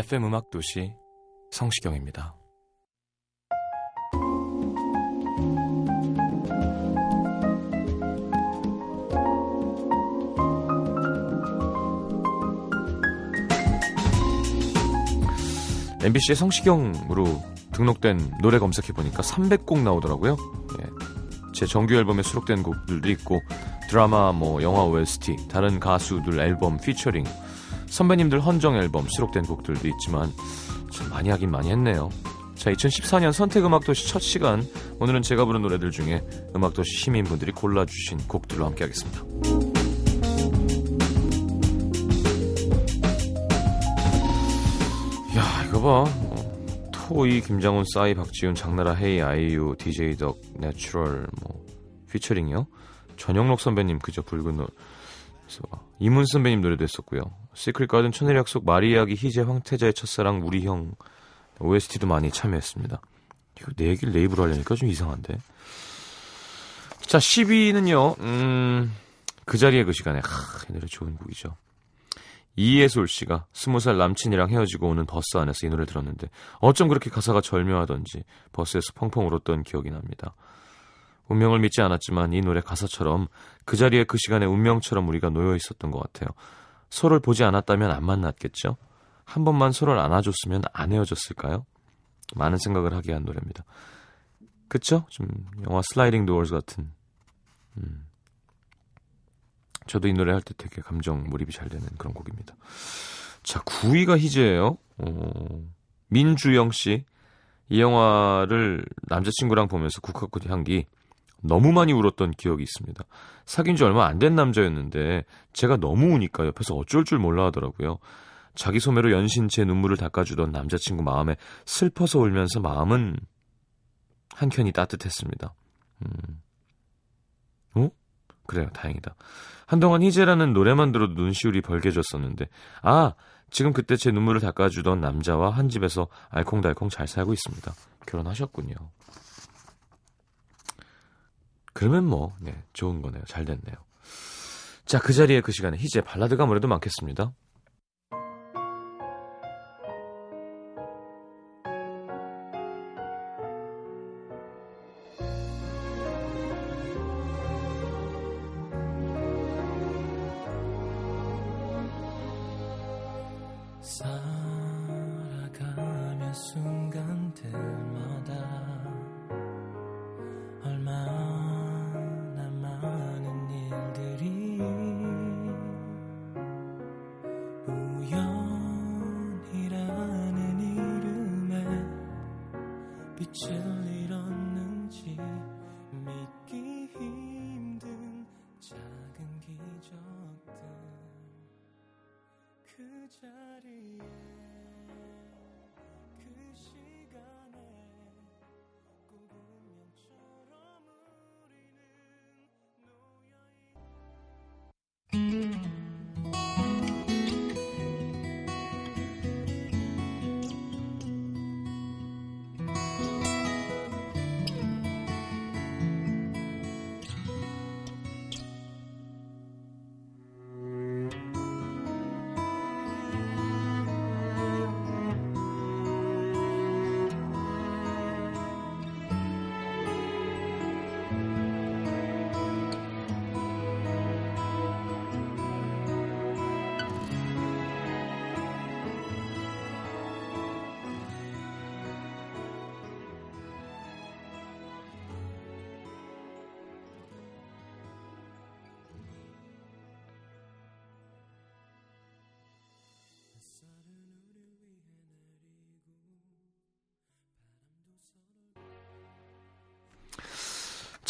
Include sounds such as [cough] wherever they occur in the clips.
FM 음악 도시 성시경입니다. MBC의 성시경으로 등록된 노래 검색해 보니까 300곡 나오더라고요. 예. 제 정규 앨범에 수록된 곡들도 있고 드라마, 뭐 영화 OST, 다른 가수들 앨범 피처링, 선배님들 헌정 앨범 수록된 곡들도 있지만 참 많이 하긴 많이 했네요. 자, 2014년 선택음악도시 첫 시간 오늘은 제가 부른 노래들 중에 음악도시 시민분들이 골라주신 곡들로 함께 하겠습니다. 야 이거 봐 어, 토이 김장훈 싸이 박지윤 장나라 헤이 아이유 DJ DOC 내추럴 뭐 피처링이요 전영록 선배님 그저 붉은 노을 그래서 이문세 선배님 노래도 했었고요 시크릿 가든 천일의 약속 마리아기 희재 황태자의 첫사랑 우리 형 OST도 많이 참여했습니다 이거 내 얘기를 내 입으로 하려니까 좀 이상한데 자 10위는요 음 그 자리에 그 시간에 하, 이 노래 좋은 곡이죠 이예솔 씨가 스무 살 남친이랑 헤어지고 오는 버스 안에서 이 노래를 들었는데 어쩜 그렇게 가사가 절묘하던지 버스에서 펑펑 울었던 기억이 납니다. 운명을 믿지 않았지만 이 노래 가사처럼 그 자리에 그 시간에 운명처럼 우리가 놓여 있었던 것 같아요. 서로를 보지 않았다면 안 만났겠죠? 한 번만 서로를 안아줬으면 안 헤어졌을까요? 많은 생각을 하게 한 노래입니다. 그쵸? 좀 영화 슬라이딩 도어즈 같은 음. 저도 이 노래 할 때 되게 감정 몰입이 잘 되는 그런 곡입니다. 자, 9위가 희재예요. 어, 민주영 씨. 이 영화를 남자친구랑 보면서 국화꽃 향기 너무 많이 울었던 기억이 있습니다. 사귄 지 얼마 안 된 남자였는데 제가 너무 우니까 옆에서 어쩔 줄 몰라 하더라고요. 자기 소매로 연신 제 눈물을 닦아주던 남자친구 마음에 슬퍼서 울면서 마음은 한켠이 따뜻했습니다. 음. 어? 그래요, 다행이다. 한동안 희재라는 노래만 들어도 눈시울이 벌개졌었는데, 아, 지금 그때 제 눈물을 닦아주던 남자와 한 집에서 알콩달콩 잘 살고 있습니다. 결혼하셨군요. 그러면 뭐, 네, 좋은 거네요. 잘 됐네요. 자, 그 자리에 그 시간에 희재 발라드가 아무래도 많겠습니다.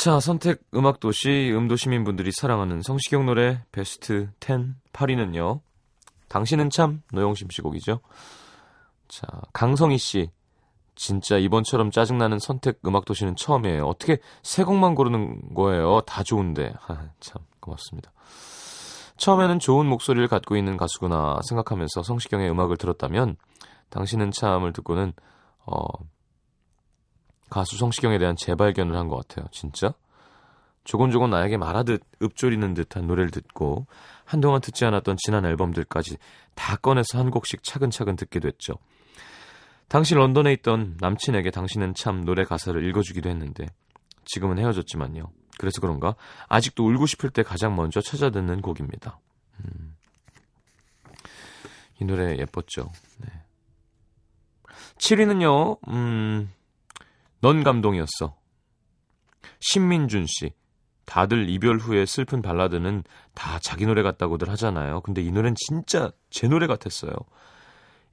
자, 선택 음악 도시 음도 시민분들이 사랑하는 성시경 노래 베스트 10 8위는요. 당신은 참 노영심 씨 곡이죠. 자, 강성희 씨. 진짜 이번처럼 짜증나는 선택 음악 도시는 처음이에요. 어떻게 세 곡만 고르는 거예요? 다 좋은데. 하, [laughs] 참 고맙습니다. 처음에는 좋은 목소리를 갖고 있는 가수구나 생각하면서 성시경의 음악을 들었다면 당신은 참을 듣고는 어, 가수 성시경에 대한 재발견을 한 것 같아요. 진짜? 조곤조곤 나에게 말하듯 읊조리는 듯한 노래를 듣고 한동안 듣지 않았던 지난 앨범들까지 다 꺼내서 한 곡씩 차근차근 듣게 됐죠. 당시 런던에 있던 남친에게 당신은 참 노래 가사를 읽어주기도 했는데 지금은 헤어졌지만요. 그래서 그런가 아직도 울고 싶을 때 가장 먼저 찾아 듣는 곡입니다. 음. 이 노래 예뻤죠. 네. 7위는요. 음, 넌 감동이었어. 신민준 씨. 다들 이별 후에 슬픈 발라드는 다 자기 노래 같다고들 하잖아요. 근데 이 노래는 진짜 제 노래 같았어요.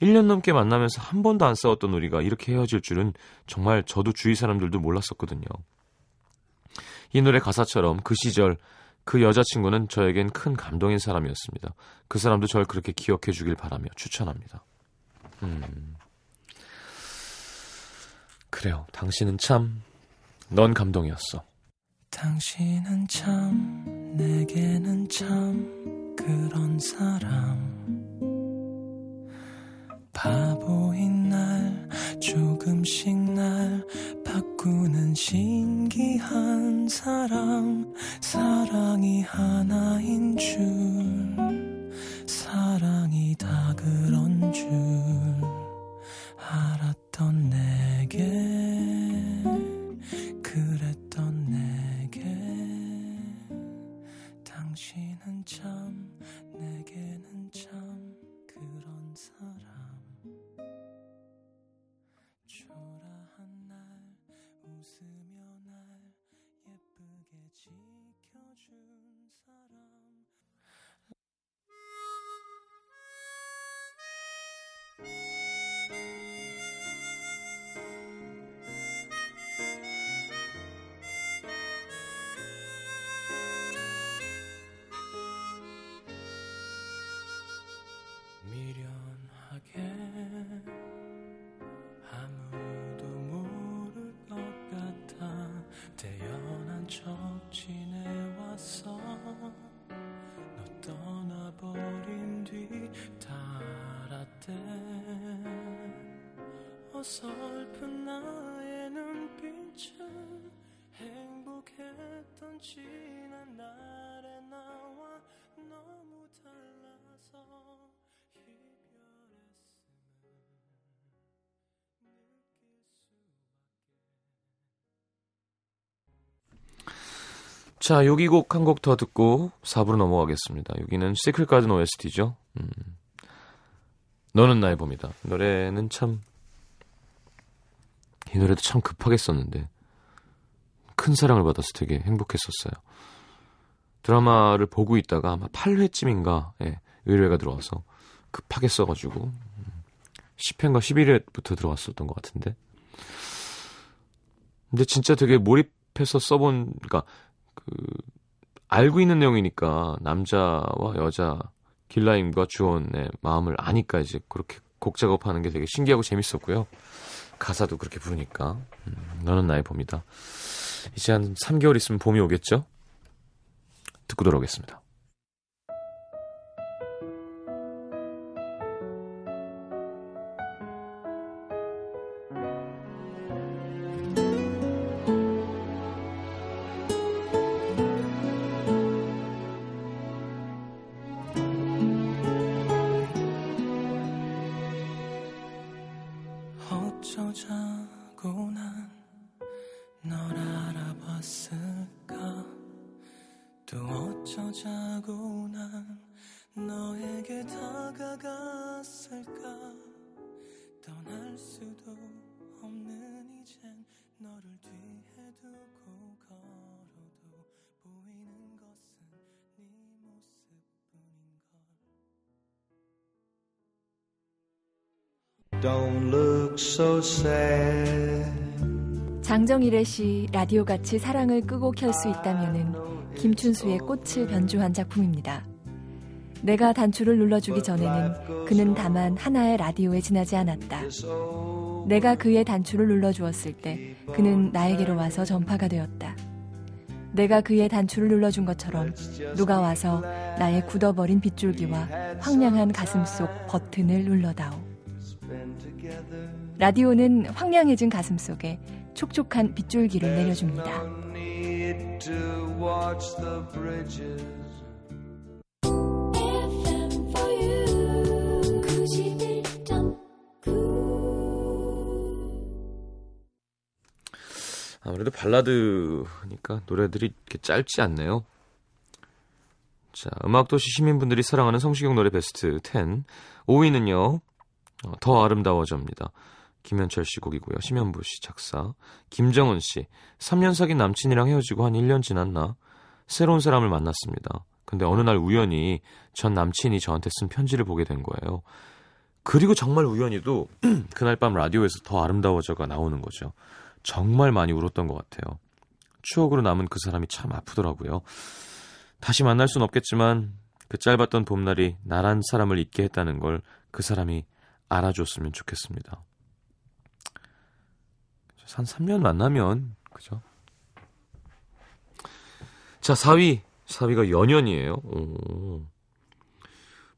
1년 넘게 만나면서 한 번도 안 싸웠던 우리가 이렇게 헤어질 줄은 정말 저도 주위 사람들도 몰랐었거든요. 이 노래 가사처럼 그 시절 그 여자친구는 저에겐 큰 감동인 사람이었습니다. 그 사람도 절 그렇게 기억해 주길 바라며 추천합니다. 음. 그래요. 당신은 참, 넌 감동이었어. 당신은 참, 내게는 참, 그런 사람. 바보인 날, 조금씩 날 바꾸는 신기한 사람. 사랑이 하나인 줄, 사랑이 다 그런 줄. 알았던 내 게 지내왔어. 너 떠나버린 뒤 달았대. 어설픈 나의 눈빛은 행복했던 지 자, 여기 곡 한 곡 더 듣고 4부로 넘어가겠습니다. 여기는 시크릿 가든 OST죠. 음. 너는 나의 봄이다. 노래는 참, 이 노래도 참 급하게 썼는데, 큰 사랑을 받아서 되게 행복했었어요. 드라마를 보고 있다가 아마 8회쯤인가, 예, 의뢰가 들어와서 급하게 써가지고, 음, 10회인가 11회부터 들어왔었던 것 같은데. 근데 진짜 되게 몰입해서 써본, 그니까, 그, 알고 있는 내용이니까 남자와 여자 길라임과 주원의 마음을 아니까 이제 그렇게 곡 작업하는 게 되게 신기하고 재밌었고요. 가사도 그렇게 부르니까 음, 너는 나의 봄이다. 이제 한 3개월 있으면 봄이 오겠죠? 듣고 돌아오겠습니다. 자고 난 너에게 다가갔을까 떠날 수도 없는 이젠 너를 뒤에 두고 걸어도 보이는 것은 네 모습뿐인걸 Don't look so sad. 장정일의 시 라디오같이 사랑을 끄고 켤 수 있다면은 김춘수의 꽃을 변주한 작품입니다. 내가 단추를 눌러주기 전에는 그는 다만 하나의 라디오에 지나지 않았다. 내가 그의 단추를 눌러주었을 때 그는 나에게로 와서 전파가 되었다. 내가 그의 단추를 눌러준 것처럼 누가 와서 나의 굳어버린 빗줄기와 황량한 가슴 속 버튼을 눌러다오. 라디오는 황량해진 가슴 속에 촉촉한 빗줄기를 내려줍니다. 아무래도 발라드니까 노래들이 이렇게 짧지 않네요. 자, 음악도시 시민분들이 사랑하는 성시경 노래 베스트 10. 5위는요, 어, 더 아름다워져입니다. 김현철 씨 곡이고요. 심현부 씨 작사. 김정은 씨. 3년 사귄 남친이랑 헤어지고 한 1년 지났나? 새로운 사람을 만났습니다. 근데 어느 날 우연히 전 남친이 저한테 쓴 편지를 보게 된 거예요. 그리고 정말 우연히도 [clears throat] 그날 밤 라디오에서 더 아름다워져가 나오는 거죠. 정말 많이 울었던 것 같아요. 추억으로 남은 그 사람이 참 아프더라고요. 다시 만날 순 없겠지만 그 짧았던 봄날이 나란 사람을 잊게 했다는 걸 그 사람이 알아줬으면 좋겠습니다. 한 3년 만나면 그죠? 자, 4위. 4위가 연연이에요. 오.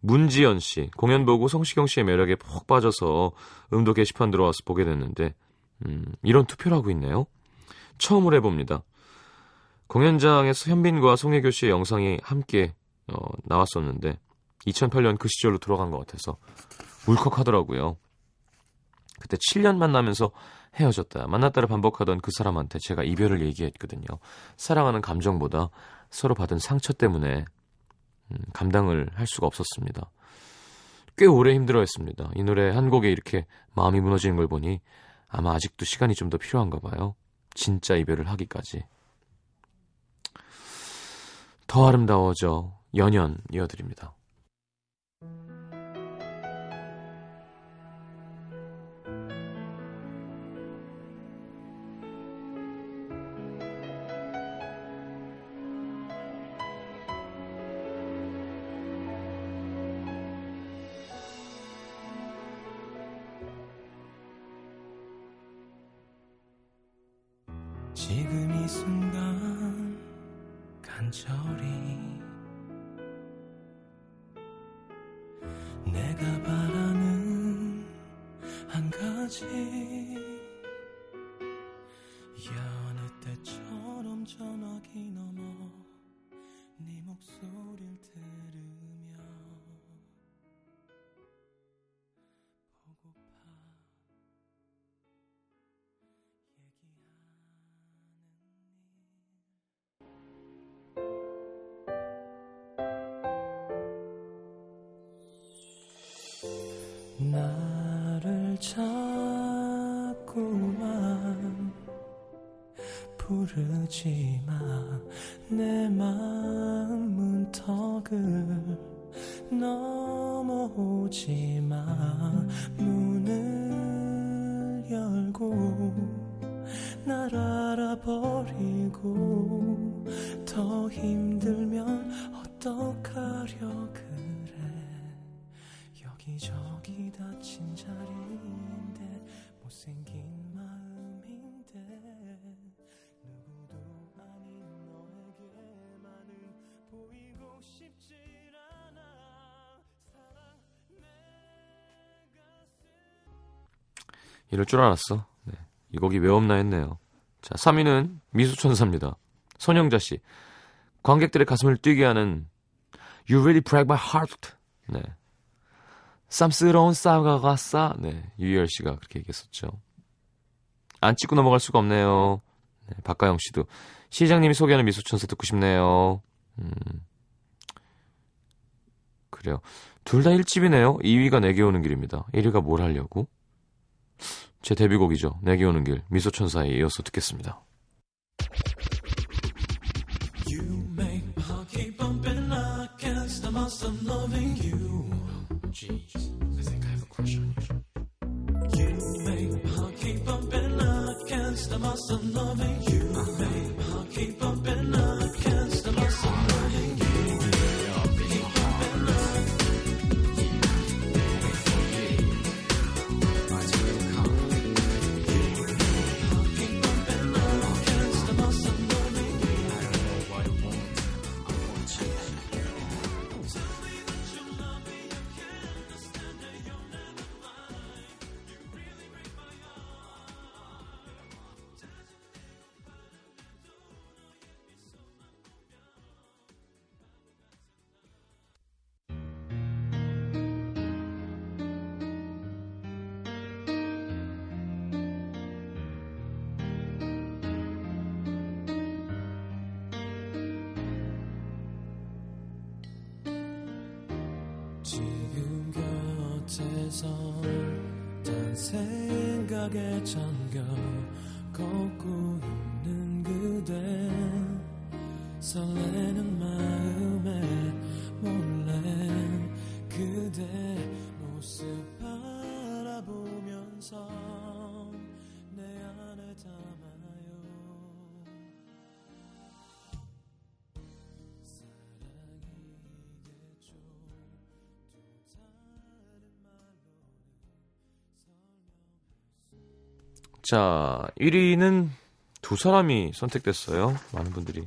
문지연 씨. 공연 보고 성시경 씨의 매력에 푹 빠져서 음도 게시판 들어와서 보게 됐는데 음, 이런 투표를 하고 있네요. 처음으로 해봅니다. 공연장에서 현빈과 송혜교 씨의 영상이 함께 어, 나왔었는데 2008년 그 시절로 돌아간 것 같아서 울컥하더라고요. 그때 7년 만나면서 헤어졌다. 만났다를 반복하던 그 사람한테 제가 이별을 얘기했거든요. 사랑하는 감정보다 서로 받은 상처 때문에 음, 감당을 할 수가 없었습니다. 꽤 오래 힘들어했습니다. 이 노래 한 곡에 이렇게 마음이 무너지는 걸 보니 아마 아직도 시간이 좀 더 필요한가 봐요. 진짜 이별을 하기까지. 더 아름다워져 연연 이어드립니다. 지금 이 순간 간절히 부르지 마내 마음 문턱을 넘어오지 마 문을 열고 날 알아버리고 더 힘들면 어떡하려 그래. 여기저기 다친 자리인데 못생긴 이럴 줄 알았어. 네. 이 곡이 왜 없나 했네요. 자, 3위는 미수천사입니다. 손영자 씨. 관객들의 가슴을 뛰게 하는 You really break my heart. 네. 쌈스러운 싸가가 싸. 네. 유희열 씨가 그렇게 얘기했었죠. 안 찍고 넘어갈 수가 없네요. 네, 박가영 씨도 시장님이 소개하는 미소천사 듣고 싶네요. 음. 그래요. 둘 다 1집이네요. 2위가 내게 오는 길입니다. 1위가 뭘 하려고? 제 데뷔곡이죠. 내게 오는 길. 미소천사에 이어서 듣겠습니다. You 앞에서 딴 생각에 잠겨 있 자, 1위는 두 사람이 선택됐어요. 많은 분들이.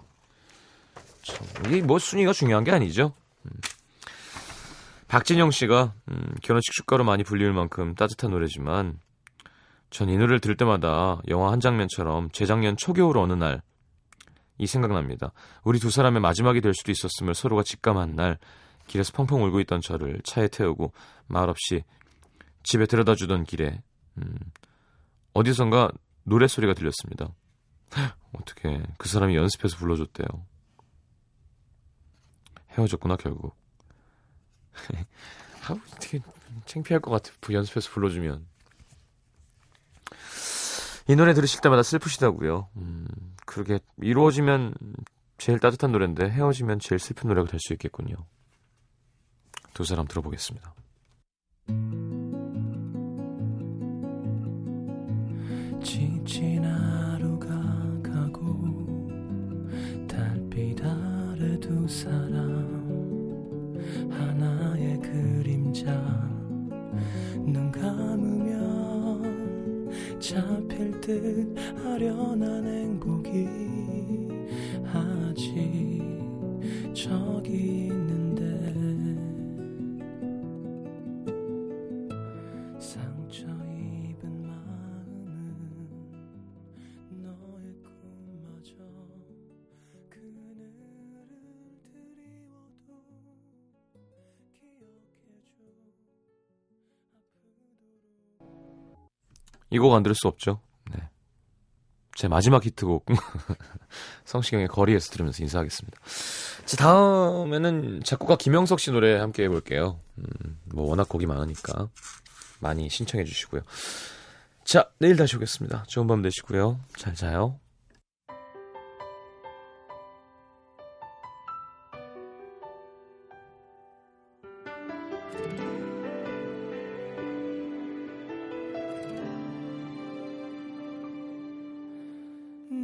참, 이게 뭐 순위가 중요한 게 아니죠. 음. 박진영 씨가 음, 결혼식 축가로 많이 불릴 만큼 따뜻한 노래지만 전 이 노래를 들을 때마다 영화 한 장면처럼 재작년 초겨울 어느 날 이 생각납니다. 우리 두 사람의 마지막이 될 수도 있었음을 서로가 직감한 날 길에서 펑펑 울고 있던 저를 차에 태우고 말없이 집에 데려다 주던 길에 음, 어디선가 노래 소리가 들렸습니다. [gasps] 어떻게 그 사람이 연습해서 불러줬대요. 헤어졌구나 결국. [laughs] 아, 되게 창피할 것 같아. 부- 연습해서 불러주면. 이 노래 들으실 때마다 슬프시다고요. 음, 그러게 이루어지면 제일 따뜻한 노래인데 헤어지면 제일 슬픈 노래가 될 수 있겠군요. 두 사람 들어보겠습니다. 지 이 곡 안 들을 수 없죠. 네. 제 마지막 히트곡 [laughs] 성시경의 거리에서 들으면서 인사하겠습니다. 자, 다음에는 작곡가 김영석 씨 노래 함께 해볼게요. 음, 뭐 워낙 곡이 많으니까 많이 신청해 주시고요. 자, 내일 다시 오겠습니다. 좋은 밤 되시고요. 잘 자요.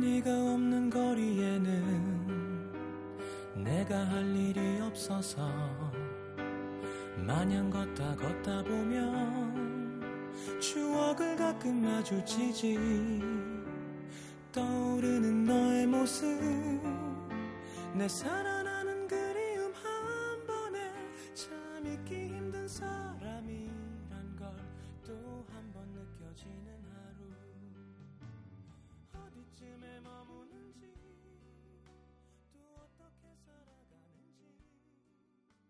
네가 없는 거리에는 내가 할 일이 없어서 마냥 걷다 걷다 보면 추억을 가끔 마주치지 떠오르는 너의 모습 내 살아